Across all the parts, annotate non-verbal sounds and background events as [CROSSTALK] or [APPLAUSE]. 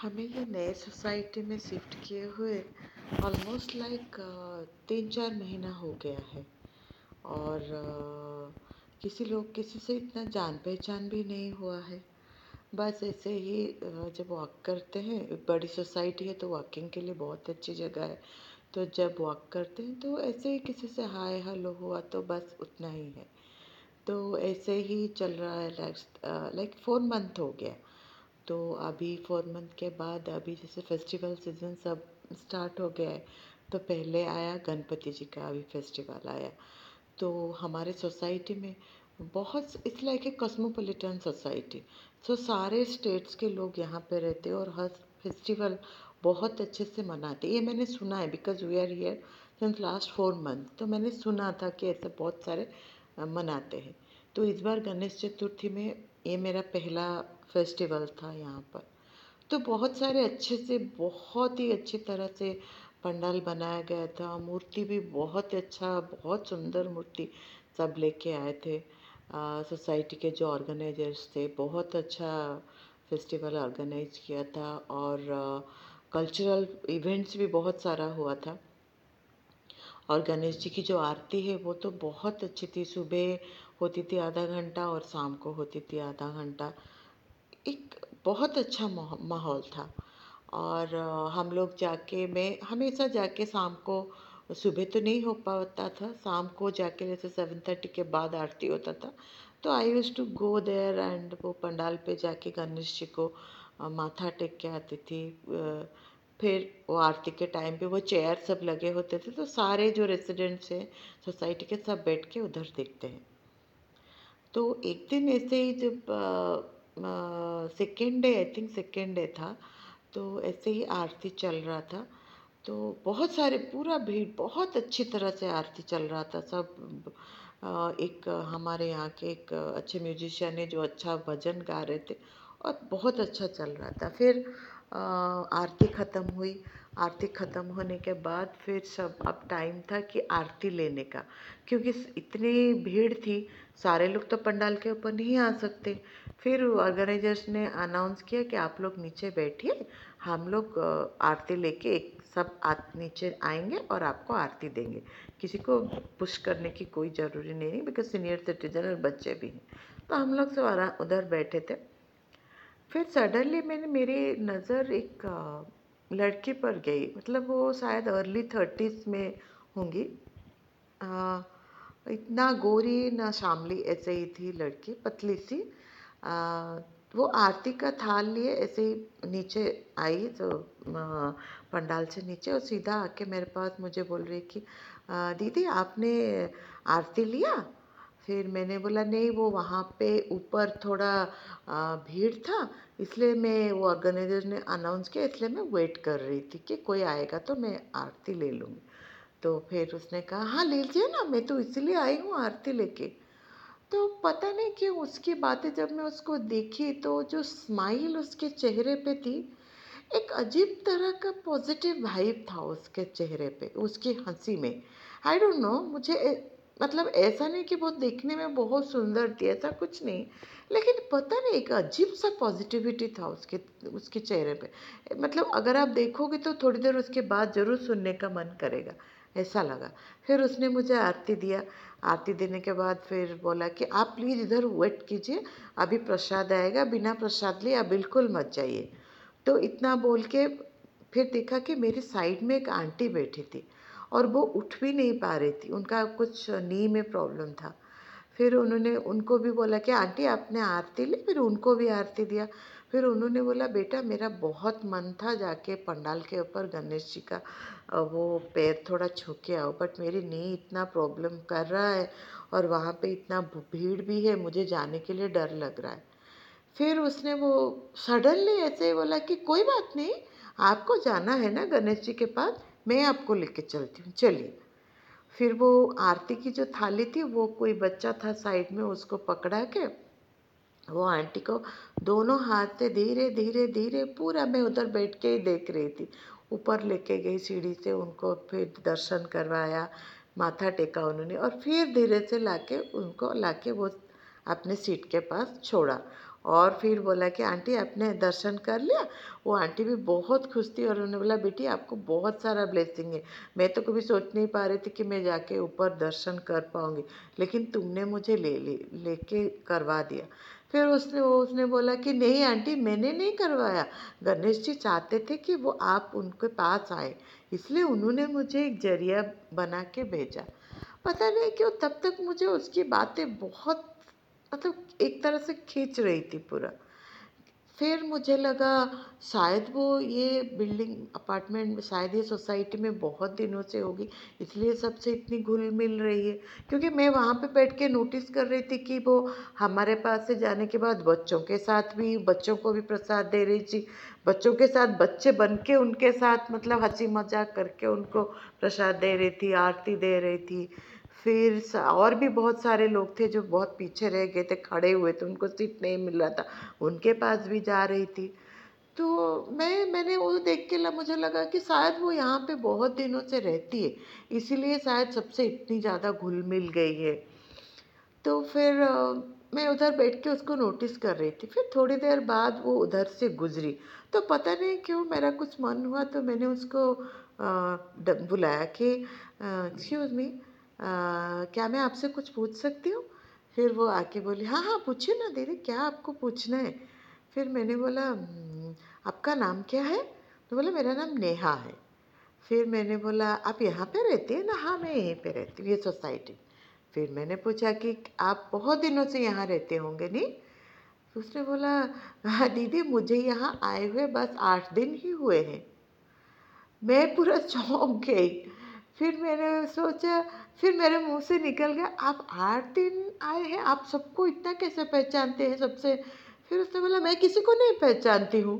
हमें ये नए सोसाइटी में शिफ्ट किए हुए ऑलमोस्ट लाइक तीन चार महीना हो गया है। और किसी लोग, किसी से इतना जान पहचान भी नहीं हुआ है। बस ऐसे ही जब वॉक करते हैं, बड़ी सोसाइटी है तो वॉकिंग के लिए बहुत अच्छी जगह है। तो जब वॉक करते हैं तो ऐसे ही किसी से हाय हेलो हुआ तो बस उतना ही है। तो ऐसे ही चल रहा है लाइक लाइक फोर मंथ हो गया। तो अभी फोर मंथ के बाद अभी जैसे फेस्टिवल सीज़न सब स्टार्ट हो गया है तो पहले आया गणपति जी का अभी फेस्टिवल आया। तो हमारे सोसाइटी में बहुत it's like a cosmopolitan society so सारे स्टेट्स के लोग यहाँ पे रहते और हर फेस्टिवल बहुत अच्छे से मनाते ये मैंने सुना है because we are here since last four month तो मैंने सुना था कि ऐसे बहुत सारे मनाते हैं। तो इस बार गणेश चतुर्थी में ये मेरा पहला फेस्टिवल था यहाँ पर। तो बहुत सारे अच्छे से, बहुत ही अच्छी तरह से पंडाल बनाया गया था। मूर्ति भी बहुत अच्छा बहुत सुंदर मूर्ति सब लेके आए थे। सोसाइटी के जो ऑर्गेनाइजर्स थे, बहुत अच्छा फेस्टिवल ऑर्गेनाइज किया था और कल्चरल इवेंट्स भी बहुत सारा हुआ था। और गणेश जी की जो आरती है, वो तो बहुत अच्छी थी। सुबह होती थी आधा घंटा और शाम को होती थी आधा घंटा। एक बहुत अच्छा माहौल था। और हम लोग जाके मैं हमेशा जाके शाम को, सुबह तो नहीं हो पाता था, शाम को जाके जैसे सेवन थर्टी के बाद आरती होता था तो I use to go there and वो पंडाल पे जाके गणेश जी को माथा टेक के आती थी फिर वो आरती के टाइम पे वो चेयर सब लगे होते थे तो सारे जो रेसिडेंट्स हैं सोसाइटी के सब बैठ के उधर देखते हैं। तो एक दिन ऐसे ही जब second day I think second day था तो ऐसे ही आरती चल रहा था। तो बहुत सारे, पूरा भीड़, बहुत अच्छी तरह से आरती चल रहा था। सब एक हमारे यहाँ के एक अच्छे म्यूजिशियन है जो अच्छा भजन गा रहे थे और बहुत अच्छा चल रहा था। फिर आरती ख़त्म हुई। आरती ख़त्म होने के बाद फिर सब, अब टाइम था कि आरती लेने का। क्योंकि इतनी भीड़ थी, सारे लोग तो पंडाल के ऊपर नहीं आ सकते। फिर ऑर्गेनाइजर्स ने अनाउंस किया कि आप लोग नीचे बैठिए, हम लोग आरती लेके एक, सब नीचे आएँगे और आपको आरती देंगे। किसी को पुश करने की कोई ज़रूरी नहीं बिकॉज़ सीनियर सिटीजन और बच्चे भी हैं। तो हम लोग सब उधर बैठे थे। फिर सडनली मैंने, मेरी नज़र एक लड़की पर गई। मतलब वो शायद अर्ली थर्टीज़ में होंगी। इतना गोरी, ना शामली ऐसे ही थी लड़की, पतली सी। वो आरती का थाल लिए ऐसे ही नीचे आई तो पंडाल से नीचे और सीधा आके मेरे पास मुझे बोल रही कि दीदी आपने आरती लिया? फिर मैंने बोला, नहीं, वो वहाँ पे ऊपर थोड़ा भीड़ था, इसलिए मैं वो ऑर्गेनाइजर ने अनाउंस किया, इसलिए मैं वेट कर रही थी कि कोई आएगा तो मैं आरती ले लूँगी। तो फिर उसने कहा हाँ ले लीजिए ना, मैं तो इसीलिए आई हूँ आरती लेके। तो पता नहीं कि उसकी बातें जब मैं उसको देखी तो जो स्माइल उसके चेहरे पे थी, एक अजीब तरह का पॉजिटिव वाइब था उसके चेहरे पे, उसकी हँसी में। आई डोंट नो मुझे मतलब ऐसा नहीं कि वो देखने में बहुत सुंदर थी, ऐसा कुछ नहीं। लेकिन पता नहीं, एक अजीब सा पॉजिटिविटी था उसके उसके चेहरे पे। मतलब अगर आप देखोगे तो थोड़ी देर उसके बाद ज़रूर सुनने का मन करेगा, ऐसा लगा। फिर उसने मुझे आरती दिया। आरती देने के बाद फिर बोला कि आप प्लीज़ इधर वेट कीजिए, अभी प्रसाद आएगा, बिना प्रसाद लिए आप बिल्कुल मत जाइए। तो इतना बोल के फिर देखा कि मेरी साइड में एक आंटी बैठी थी। और वो उठ भी नहीं पा रही थी। उनका कुछ नी में प्रॉब्लम था। फिर उन्होंने, उनको भी बोला कि, आंटी, आपने आरती ली? फिर उनको भी आरती दिया। फिर उन्होंने बोला, बेटा, मेरा बहुत मन था जाके पंडाल के ऊपर गणेश जी का वो पैर थोड़ा छू के आओ बट मेरी नी इतना प्रॉब्लम कर रहा है और वहाँ पे इतना भीड़ भी है, मुझे जाने के लिए डर लग रहा है। फिर उसने वो सडनली ऐसे ही बोला कि, कोई बात नहीं, आपको जाना है ना गणेश जी के पास? मैं आपको लेके चलती हूँ। चलिए। फिर वो आरती की जो थाली थी, वो कोई बच्चा था साइड में, उसको पकड़ा के वो आंटी को दोनों हाथ से धीरे धीरे धीरे पूरा मैं उधर बैठ के ही देख रही थी। ऊपर लेके गई सीढ़ी से उनको फिर दर्शन करवाया, माथा टेका उन्होंने और फिर धीरे से लाके उनको, लाके वो अपने सीट के पास छोड़ा। और फिर बोला कि, आंटी, आपने दर्शन कर लिया? वो आंटी भी बहुत खुश थी और उन्होंने बोला, बेटी, आपको बहुत सारा ब्लेसिंग है। मैं तो कभी सोच नहीं पा रही थी कि मैं जाके ऊपर दर्शन कर पाऊँगी, लेकिन तुमने मुझे ले ले, लेके करवा दिया। फिर उसने, वो उसने बोला कि, नहीं आंटी, मैंने नहीं करवाया। गणेश जी चाहते थे कि वो आप उनके पास आए, इसलिए उन्होंने मुझे एक ज़रिया बना के भेजा। पता नहीं क्यों, तब तक मुझे उसकी बातें बहुत मतलब एक तरह से खींच रही थी पूरा। फिर मुझे लगा, शायद वो ये बिल्डिंग, अपार्टमेंट शायद ये सोसाइटी में बहुत दिनों से होगी, इसलिए सबसे इतनी घुल मिल रही है। क्योंकि मैं वहाँ पे बैठ के नोटिस कर रही थी कि वो हमारे पास से जाने के बाद बच्चों के साथ भी, बच्चों को भी प्रसाद दे रही थी। बच्चों के साथ, बच्चे बन के उनके साथ मतलब हँसी मज़ाक करके उनको प्रसाद दे रही थी, आरती दे रही थी। फिर और भी बहुत सारे लोग थे जो बहुत पीछे रह गए थे, खड़े हुए थे, उनको सीट नहीं मिल रहा था, उनके पास भी जा रही थी। तो मैं, मैंने वो देख के ला, मुझे लगा कि शायद वो यहाँ पे बहुत दिनों से रहती है, इसीलिए शायद सबसे इतनी ज़्यादा घुल मिल गई है। तो फिर मैं उधर बैठ के उसको नोटिस कर रही थी, फिर थोड़ी देर बाद वो उधर से गुजरी। तो पता नहीं क्यों मेरा कुछ मन हुआ तो मैंने उसको बुलाया कि एक्सक्यूज़ मी क्या मैं आपसे कुछ पूछ सकती हूँ? फिर वो आके बोली हाँ हाँ पूछिए ना दीदी क्या आपको पूछना है? फिर मैंने बोला हम्म, आपका नाम क्या है? तो बोला मेरा नाम नेहा है। फिर मैंने बोला आप यहाँ पे रहती हैं ना? हाँ मैं यहीं पे रहती हूँ ये सोसाइटी फिर मैंने पूछा कि आप बहुत दिनों से यहाँ रहते होंगे नहीं? उसने बोला हाँ दीदी मुझे यहाँ आए हुए बस आठ दिन ही हुए हैं। मैं पूरा [LAUGHS] चौंक गई। फिर मैंने सोचा फिर मेरे मुँह से निकल गया, आप आठ दिन आए हैं, आप सबको इतना कैसे पहचानते हैं सबसे? फिर उसने बोला, मैं किसी को नहीं पहचानती हूँ।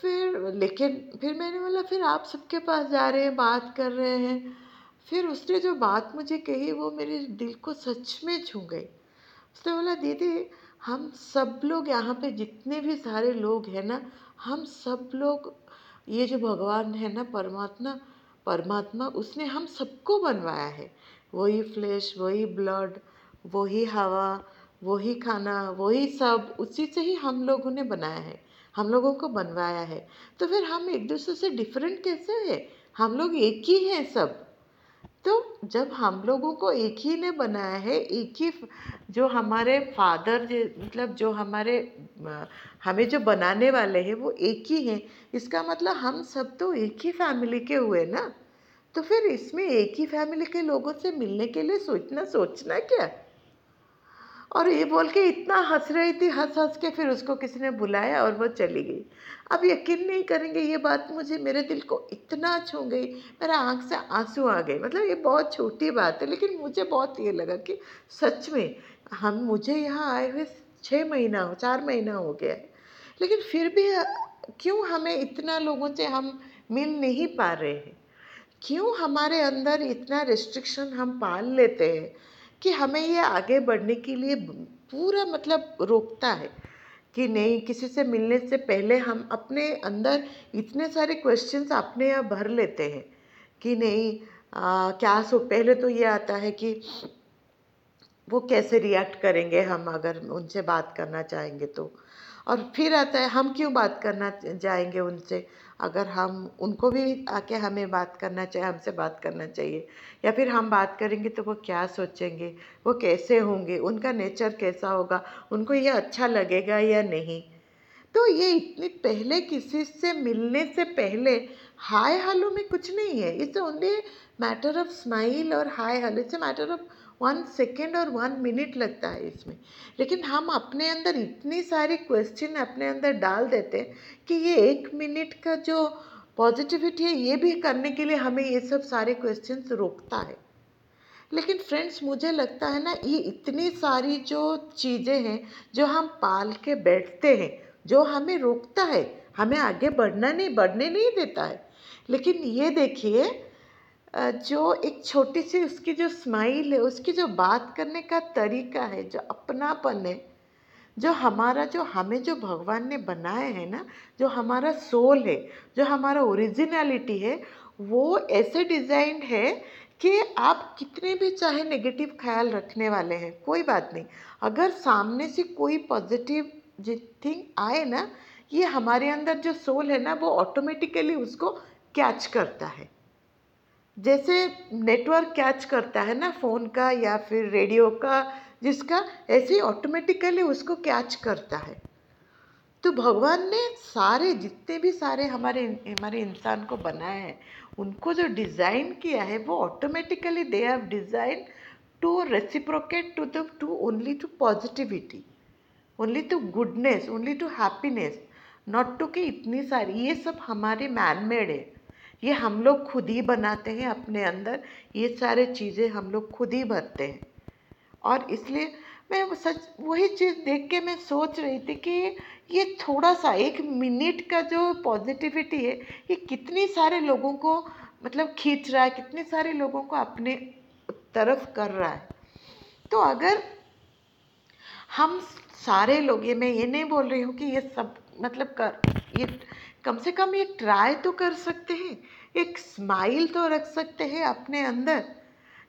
फिर लेकिन फिर मैंने बोला, फिर आप सबके पास जा रहे हैं, बात कर रहे हैं। फिर उसने जो बात मुझे कही, वो मेरे दिल को सच में छू गई। उसने बोला, दीदी, हम सब लोग यहाँ पे जितने भी सारे लोग हैं ना, हम सब लोग, ये जो भगवान है ना, परमात्मा परमात्मा उसने हम सबको बनवाया है। वही फ्लैश वही ब्लड वही हवा, वही खाना, वही सब, उसी से ही हम लोगों ने बनाया है। हम लोगों को बनवाया है। तो फिर हम एक दूसरे से डिफरेंट कैसे हैं? हम लोग एक ही हैं सब। तो जब हम लोगों को एक ही ने बनाया है, एक ही जो हमारे फादर मतलब जो हमारे हमें जो बनाने वाले हैं, वो एक ही हैं। इसका मतलब हम सब तो एक ही फैमिली के हुए ना? तो फिर इसमें एक ही फैमिली के लोगों से मिलने के लिए सोचना सोचना क्या? और ये बोल के इतना हंस रही थी, हंस हंस के फिर उसको किसी ने बुलाया और वो चली गई। अब यकीन नहीं करेंगे ये बात मुझे, मेरे दिल को इतना छू गई, मेरा आँख से आँसू आ गए। मतलब ये बहुत छोटी बात है, लेकिन मुझे बहुत ये लगा कि सच में हम, मुझे यहाँ आए हुए छः महीना हो चार महीना हो गया है। लेकिन फिर भी क्यों हमें इतना लोगों से हम मिल नहीं पा रहे हैं? क्यों हमारे अंदर इतना रिस्ट्रिक्शन हम पाल लेते हैं कि हमें ये आगे बढ़ने के लिए पूरा मतलब रोकता है? कि नहीं किसी से मिलने से पहले हम अपने अंदर इतने सारे क्वेश्चंस अपने यहाँ भर लेते हैं कि नहीं आ, क्या सो पहले तो ये आता है कि वो कैसे रिएक्ट करेंगे हम अगर उनसे बात करना चाहेंगे तो? और फिर आता है हम क्यों बात करना जाएँगे उनसे? अगर हम उनको भी आके हमें बात करना चाहिए, हमसे बात करना चाहिए, या फिर हम बात करेंगे तो वो क्या सोचेंगे, वो कैसे होंगे, उनका नेचर कैसा होगा, उनको ये अच्छा लगेगा या नहीं। तो ये इतनी पहले किसी से मिलने से पहले हाय हेलो में कुछ नहीं है। It's only matter of smile और hi hello it's matter of one second और वन मिनट लगता है इसमें। लेकिन हम अपने अंदर इतनी सारी क्वेश्चन अपने अंदर डाल देते हैं कि ये एक मिनट का जो पॉजिटिविटी है, ये भी करने के लिए हमें ये सब सारे क्वेश्चन रोकता है। लेकिन फ्रेंड्स मुझे लगता है ना, ये इतनी सारी जो चीज़ें हैं, जो हम पाल के बैठते हैं, जो हमें रोकता है, हमें आगे बढ़ना नहीं, बढ़ने नहीं देता है। लेकिन ये देखिए जो एक छोटी सी उसकी जो स्माइल है, उसकी जो बात करने का तरीका है, जो अपनापन है, जो हमारा, जो हमें जो भगवान ने बनाया है ना, जो हमारा सोल है, जो हमारा ओरिजिनलिटी है, वो ऐसे डिज़ाइंड है कि आप कितने भी चाहे नेगेटिव ख्याल रखने वाले हैं, कोई बात नहीं। अगर सामने से कोई पॉजिटिव थिंग आए ना, ये हमारे अंदर जो सोल है ना, वो ऑटोमेटिकली उसको कैच करता है। जैसे नेटवर्क कैच करता है ना, फ़ोन का या फिर रेडियो का, जिसका ऐसे ही ऑटोमेटिकली उसको कैच करता है। तो भगवान ने सारे, जितने भी सारे हमारे हमारे इंसान को बनाए हैं, उनको जो डिज़ाइन किया है, वो automatically they have design to reciprocate to the to only to positivity only to goodness only to happiness not to कि इतनी सारी, ये सब हमारे मैन मेड है। ये हम लोग खुद ही बनाते हैं अपने अंदर। ये सारे चीज़ें हम लोग खुद ही भरते हैं। और इसलिए मैं सच, वही चीज़ देख के मैं सोच रही थी कि ये थोड़ा सा, एक मिनट का जो पॉजिटिविटी है, ये कितनी सारे लोगों को मतलब खींच रहा है, कितने सारे लोगों को अपने तरफ़ कर रहा है। तो अगर हम सारे लोग, ये मैं ये नहीं बोल रही हूँ कि ये सब मतलब कर, ये कम से कम ये ट्राई तो कर सकते हैं, एक स्माइल तो रख सकते हैं अपने अंदर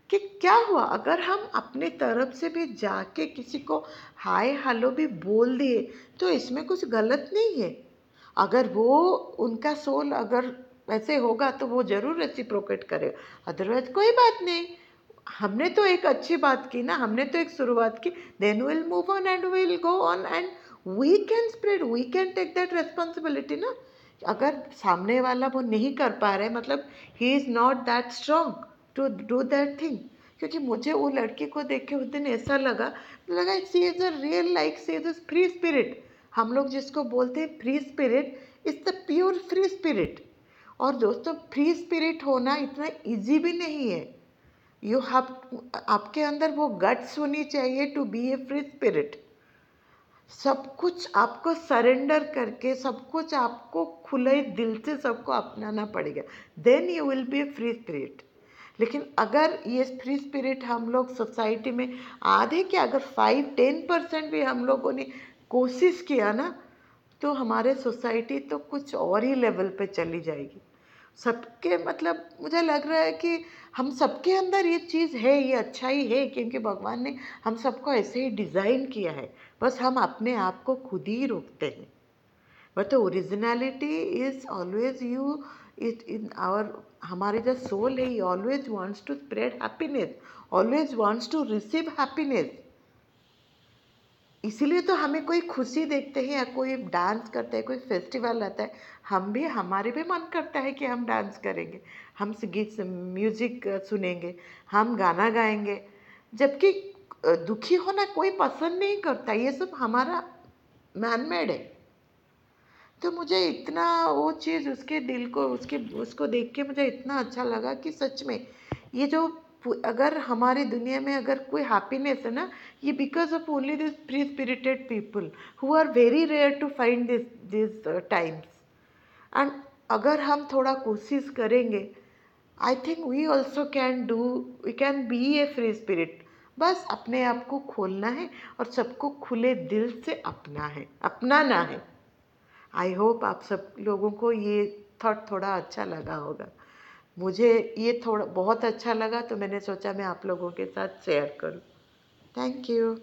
कि क्या हुआ? अगर हम अपने तरफ़ से भी जाके किसी को हाय हेलो भी बोल दिए तो इसमें कुछ गलत नहीं है। अगर वो, उनका सोल अगर वैसे होगा तो वो ज़रूर रेसिप्रोकेट करे अदरवाइज़ कोई बात नहीं। हमने तो एक अच्छी बात की ना, हमने तो एक शुरुआत की। Then will move on and will go on and we can spread we can take that responsibility ना। अगर सामने वाला वो नहीं कर पा रहे मतलब he is not that strong to do that thing क्योंकि मुझे वो लड़की को देख के उस दिन ऐसा लगा लगा she is a real like she is a free spirit हम लोग जिसको बोलते हैं free spirit is the pure free spirit और दोस्तों फ्री स्पिरिट होना इतना इजी भी नहीं है। यू हैव आपके अंदर वो गट्स होनी चाहिए to be a free spirit सब कुछ आपको सरेंडर करके, सब कुछ आपको खुले दिल से सबको अपनाना पड़ेगा। Then you will be a free spirit लेकिन अगर ये फ्री स्पिरिट हम लोग सोसाइटी में आधे के अगर फाइव टेन परसेंट भी हम लोगों ने कोशिश किया ना तो हमारे सोसाइटी तो कुछ और ही लेवल पे चली जाएगी। सबके मतलब मुझे लग रहा है कि हम सबके अंदर ये चीज़ है, ये अच्छा ही है क्योंकि भगवान ने हम सबको ऐसे ही डिज़ाइन किया है। बस हम अपने आप को खुद ही रोकते हैं। But originality is always you, it in our, हमारे जो सोल है always wants to spread happiness always wants to receive happiness इसीलिए तो हमें कोई खुशी देखते हैं या कोई डांस करता है, कोई फेस्टिवल आता है, हम भी, हमारे भी मन करता है कि हम डांस करेंगे। हम गीत म्यूज़िक सुनेंगे, हम गाना गाएँगे। जबकि दुखी होना कोई पसंद नहीं करता, ये सब हमारा मैन मेड है। तो मुझे इतना वो चीज़ उसके दिल को, उसके, उसको देख के मुझे इतना अच्छा लगा कि सच में ये जो अगर हमारी दुनिया में अगर कोई हैप्पीनेस है ना, ये because of only this free spirited people who are very rare to find this this times and अगर हम थोड़ा कोशिश करेंगे I think we also can do we can be a free spirit बस अपने आप को खोलना है और सबको खुले दिल से अपना है, अपनाना है। आई होप आप सब लोगों को ये थॉट थोड़ा अच्छा लगा होगा। मुझे ये थोड़ा बहुत अच्छा लगा तो मैंने सोचा मैं आप लोगों के साथ शेयर करूँ। Thank you